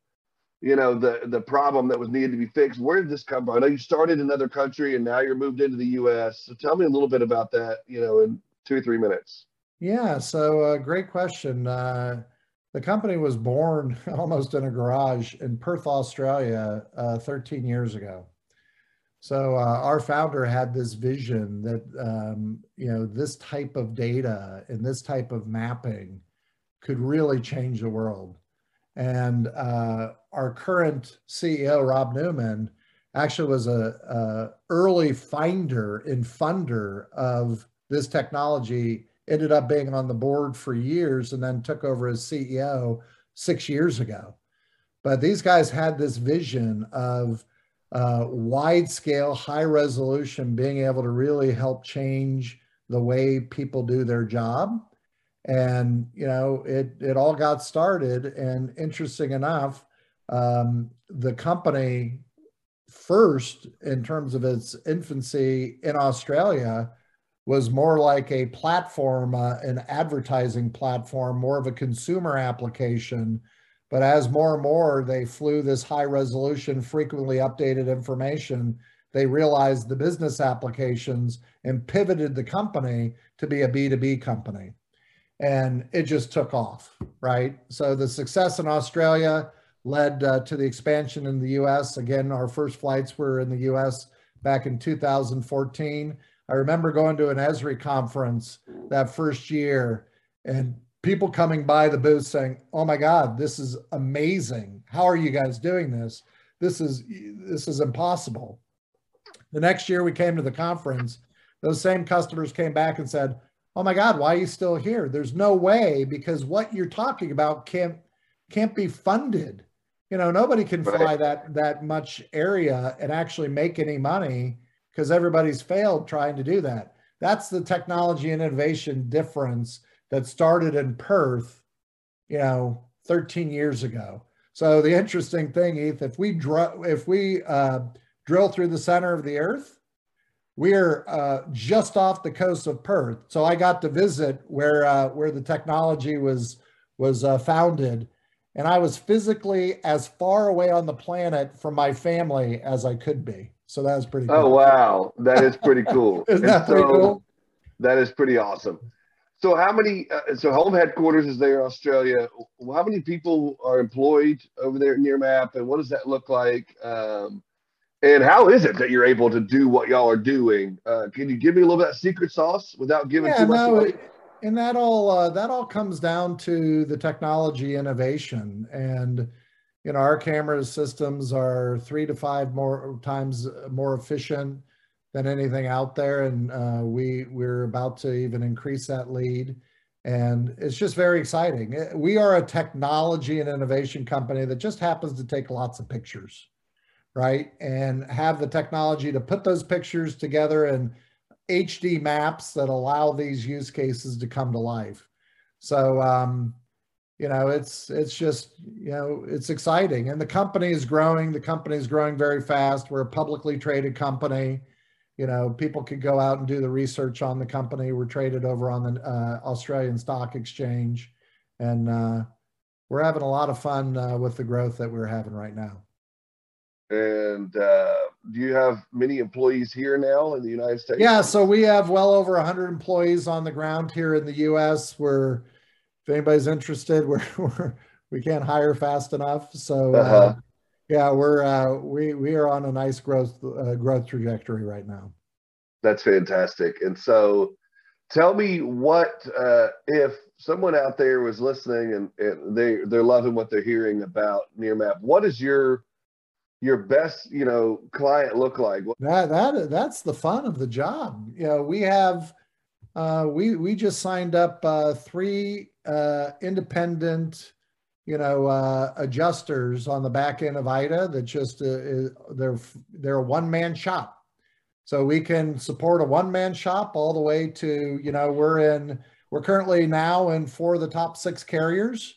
you know, the the problem that was needed to be fixed. Where did this come from? I know you started in another country and now you're moved into the U.S. So tell me a little bit about that, you know, in two or three minutes. Yeah, so uh, great question. Uh, the company was born almost in a garage in Perth, Australia, uh, 13 years ago. So uh, our founder had this vision that um, you know this type of data and this type of mapping could really change the world. And uh, our current CEO Rob Newman actually was a, a early finder and funder of this technology. Ended up being on the board for years and then took over as CEO six years ago. But these guys had this vision of uh, wide scale, high resolution, being able to really help change the way people do their job. And, you know, it, it all got started. And interesting enough, um, the company first, in terms of its infancy in Australia, was more like a platform, uh, an advertising platform, more of a consumer application but as more and more they flew this high resolution, frequently updated information, they realized the business applications and pivoted the company to be a B2B company. And it just took off, right? So the success in Australia led uh, to the expansion in the US. Again, our first flights were in the US back in 2014. I remember going to an Esri conference that first year and people coming by the booth saying, "Oh my God, this is amazing! How are you guys doing this? This is this is impossible." The next year we came to the conference, those same customers came back and said, "Oh my God, why are you still here? There's no way because what you're talking about can't can't be funded. You know, nobody can fly right. that that much area and actually make any money because everybody's failed trying to do that. That's the technology and innovation difference." That started in Perth, you know, 13 years ago. So the interesting thing, Heath, if we dr- if we uh, drill through the center of the Earth, we're uh, just off the coast of Perth. So I got to visit where uh, where the technology was was uh, founded, and I was physically as far away on the planet from my family as I could be. So that was pretty. Oh, cool. Oh wow, that is pretty cool. Isn't that pretty cool? That is pretty awesome. So how many? Uh, so home headquarters is there in Australia. How many people are employed over there Nearmap, and what does that look like? Um, and how is it that you're able to do what y'all are doing? Uh, can you give me a little bit of secret sauce without giving yeah, too much no, away? And that all uh, that all comes down to the technology innovation, and you know our camera systems are three to five more times more efficient than anything out there. And uh, we, we're about to even increase that lead. And it's just very exciting. We are a technology and innovation company that just happens to take lots of pictures, right? And have the technology to put those pictures together in HD maps that allow these use cases to come to life. So, um, you know, it's it's just you know it's exciting, and the company is growing. The company is growing very fast. We're a publicly traded company. You know, people could go out and do the research on the company. We're traded over on the uh, Australian Stock Exchange, and uh, we're having a lot of fun uh, with the growth that we're having right now. And uh, do you have many employees here now in the United States? Yeah, so we have well over 100 employees on the ground here in the U.S. We're if anybody's interested, we're, we're we can't hire fast enough. So uh, uh-huh. Yeah, we're uh, we we are on a nice growth uh, growth trajectory right now. That's fantastic. And so, tell me what uh, if someone out there was listening and, and they they're loving what they're hearing about Nearmap. What is your your best you know client look like? That that that's the fun of the job. You know, we have uh, we we just signed up uh, three uh, independent, you know, uh, adjusters on the back end of Ida that just uh, they're they're a one man shop. So we can support a one man shop all the way to you know we're in we're currently now in four of the top six carriers,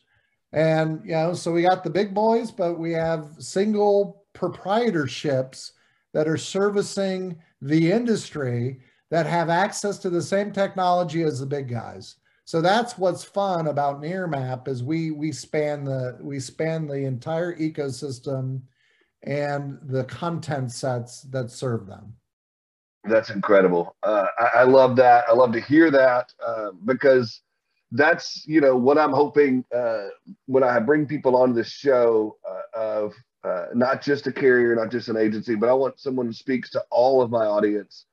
and you know so we got the big boys, but we have single proprietorships that are servicing the industry that have access to the same technology as the big guys. So that's what's fun about Nearmap is we we span the we span the entire ecosystem and the content sets that serve them. That's incredible. Uh, I, I, love that. I love to hear that uh, because that's you know what I'm hoping uh, when I bring people on this show uh, of uh, not just a carrier, not just an agency, but I want someone who speaks to all of my audience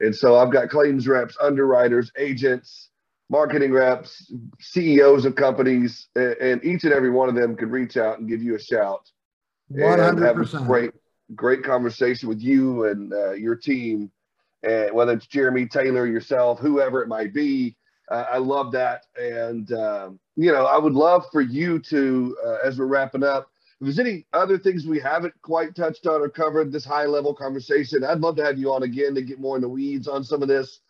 and so I've got claims reps, underwriters, agents, marketing reps, CEOs of companies, and, each and every one of them could reach out and give you a shout 100%. and have a great, great conversation with you and uh, your team. And whether it's Jeremy Taylor, yourself, whoever it might be, uh, I love that. And, um, you know, I would love for you to, uh, as we're wrapping up, if there's any other things we haven't quite touched on or covered this high level conversation, I'd love to have you on again to get more in the weeds on some of this.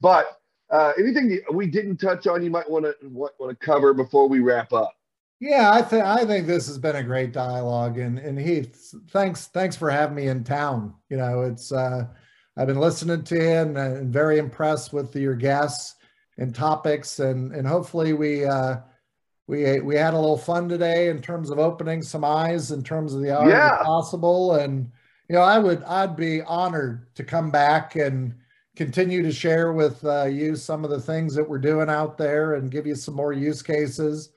But uh, anything we didn't touch on, you might want to want to cover before we wrap up. Yeah, I think I think this has been a great dialogue, and and Heath, thanks thanks for having me in town. You know, it's uh, I've been listening to you and, and very impressed with your guests and topics, and and hopefully we. Uh, we we had a little fun today in terms of opening some eyes in terms of the art yeah. possible and you know i would i'd be honored to come back and continue to share with uh, you some of the things that we're doing out there and give you some more use cases.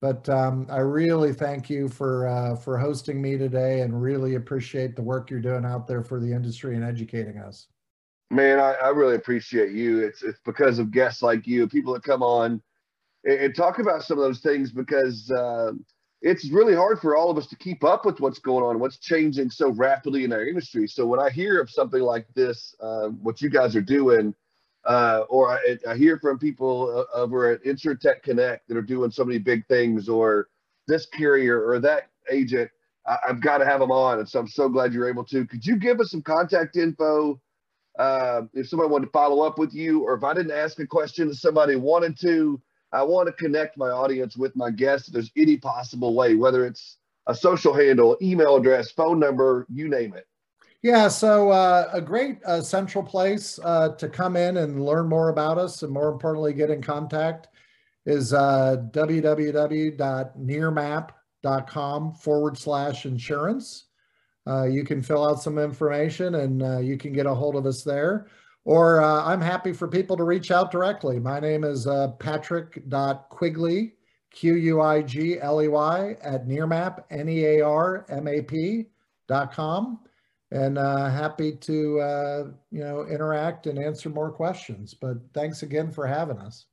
But um, i really thank you for uh, for hosting me today and really appreciate the work you're doing out there for the industry and educating us. Man i, I really appreciate you. It's it's because of guests like you people that come on and, and talk about some of those things because uh, it's really hard for all of us to keep up with what's going on, what's changing so rapidly in our industry. So when I hear of something like this, uh, what you guys are doing, uh, or I, I, hear from people uh, over at InsurTech Connect that are doing so many big things, or this carrier or that agent, I, have got to have them on. And so I'm so glad you're able to. Could you give us some contact info uh, if somebody wanted to follow up with you, or if I didn't ask a question that somebody wanted to? I want to connect my audience with my guests if there's any possible way, whether it's a social handle, email address, phone number, you name it. Yeah, so uh, a great uh, central place uh, to come in and learn more about us and more importantly, get in contact is uh, www.nearmap.com forward slash insurance. Uh, you can fill out some information and uh, you can get a hold of us there or uh, I'm happy for people to reach out directly. My name is uh, patrick.quigley, Q-U-I-G-L-E-Y at nearmap, N-E-A-R-M-A-P dot com. And uh, happy to, uh, you know, interact and answer more questions. But thanks again for having us.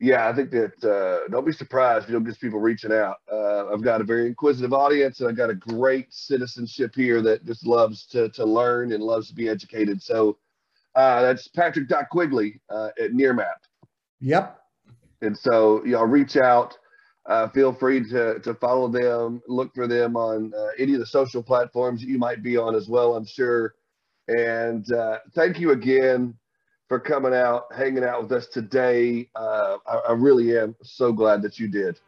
Yeah, I think that uh, don't be surprised if you don't get people reaching out. Uh, I've got a very inquisitive audience, and I've got a great citizenship here that just loves to to learn and loves to be educated. So uh, that's Patrick Quigley uh, at Nearmap. Yep. And so y'all reach out. Uh, feel free to, to follow them, look for them on uh, any of the social platforms that you might be on as well, I'm sure. And uh, thank you again for coming out, hanging out with us today. Uh, I, I, really am so glad that you did.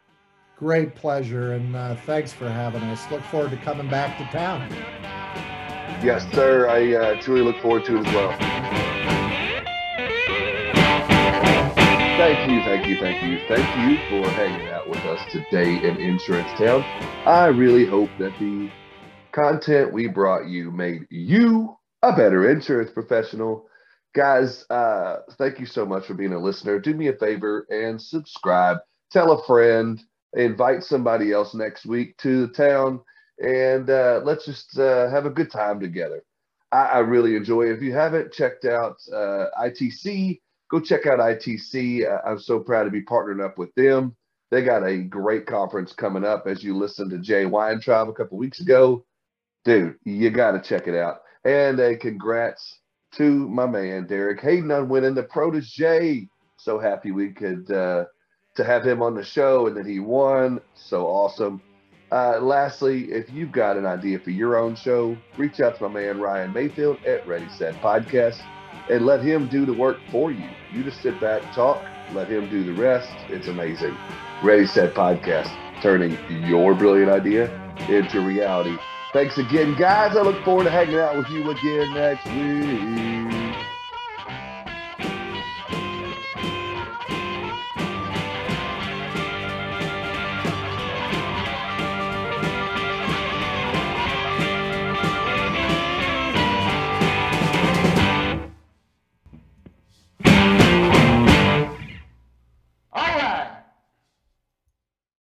Great pleasure, and uh, thanks for having us. Look forward to coming back to town. Yes, sir. I uh, truly look forward to it as well. Thank you, thank you, thank you, thank you for hanging out with us today in Insurance Town. I really hope that the content we brought you made you a better insurance professional. Guys, uh, thank you so much for being a listener. Do me a favor and subscribe. Tell a friend, invite somebody else next week to the town, and uh, let's just uh, have a good time together. I, I, really enjoy it. If you haven't checked out uh, ITC, go check out ITC. I'm so proud to be partnering up with them. They got a great conference coming up as you listened to Jay Weintraub a couple weeks ago. Dude, you got to check it out. And a congrats to my man Derek Hayden on winning the protege. So happy we could uh, to have him on the show and that he won. So awesome. Uh, lastly, if you've got an idea for your own show, reach out to my man Ryan Mayfield at Ready Set Podcast and let him do the work for you. You just sit back, talk, let him do the rest. It's amazing. Ready Set Podcast, turning your brilliant idea into reality. Thanks again, guys. I look forward to hanging out with you again next week.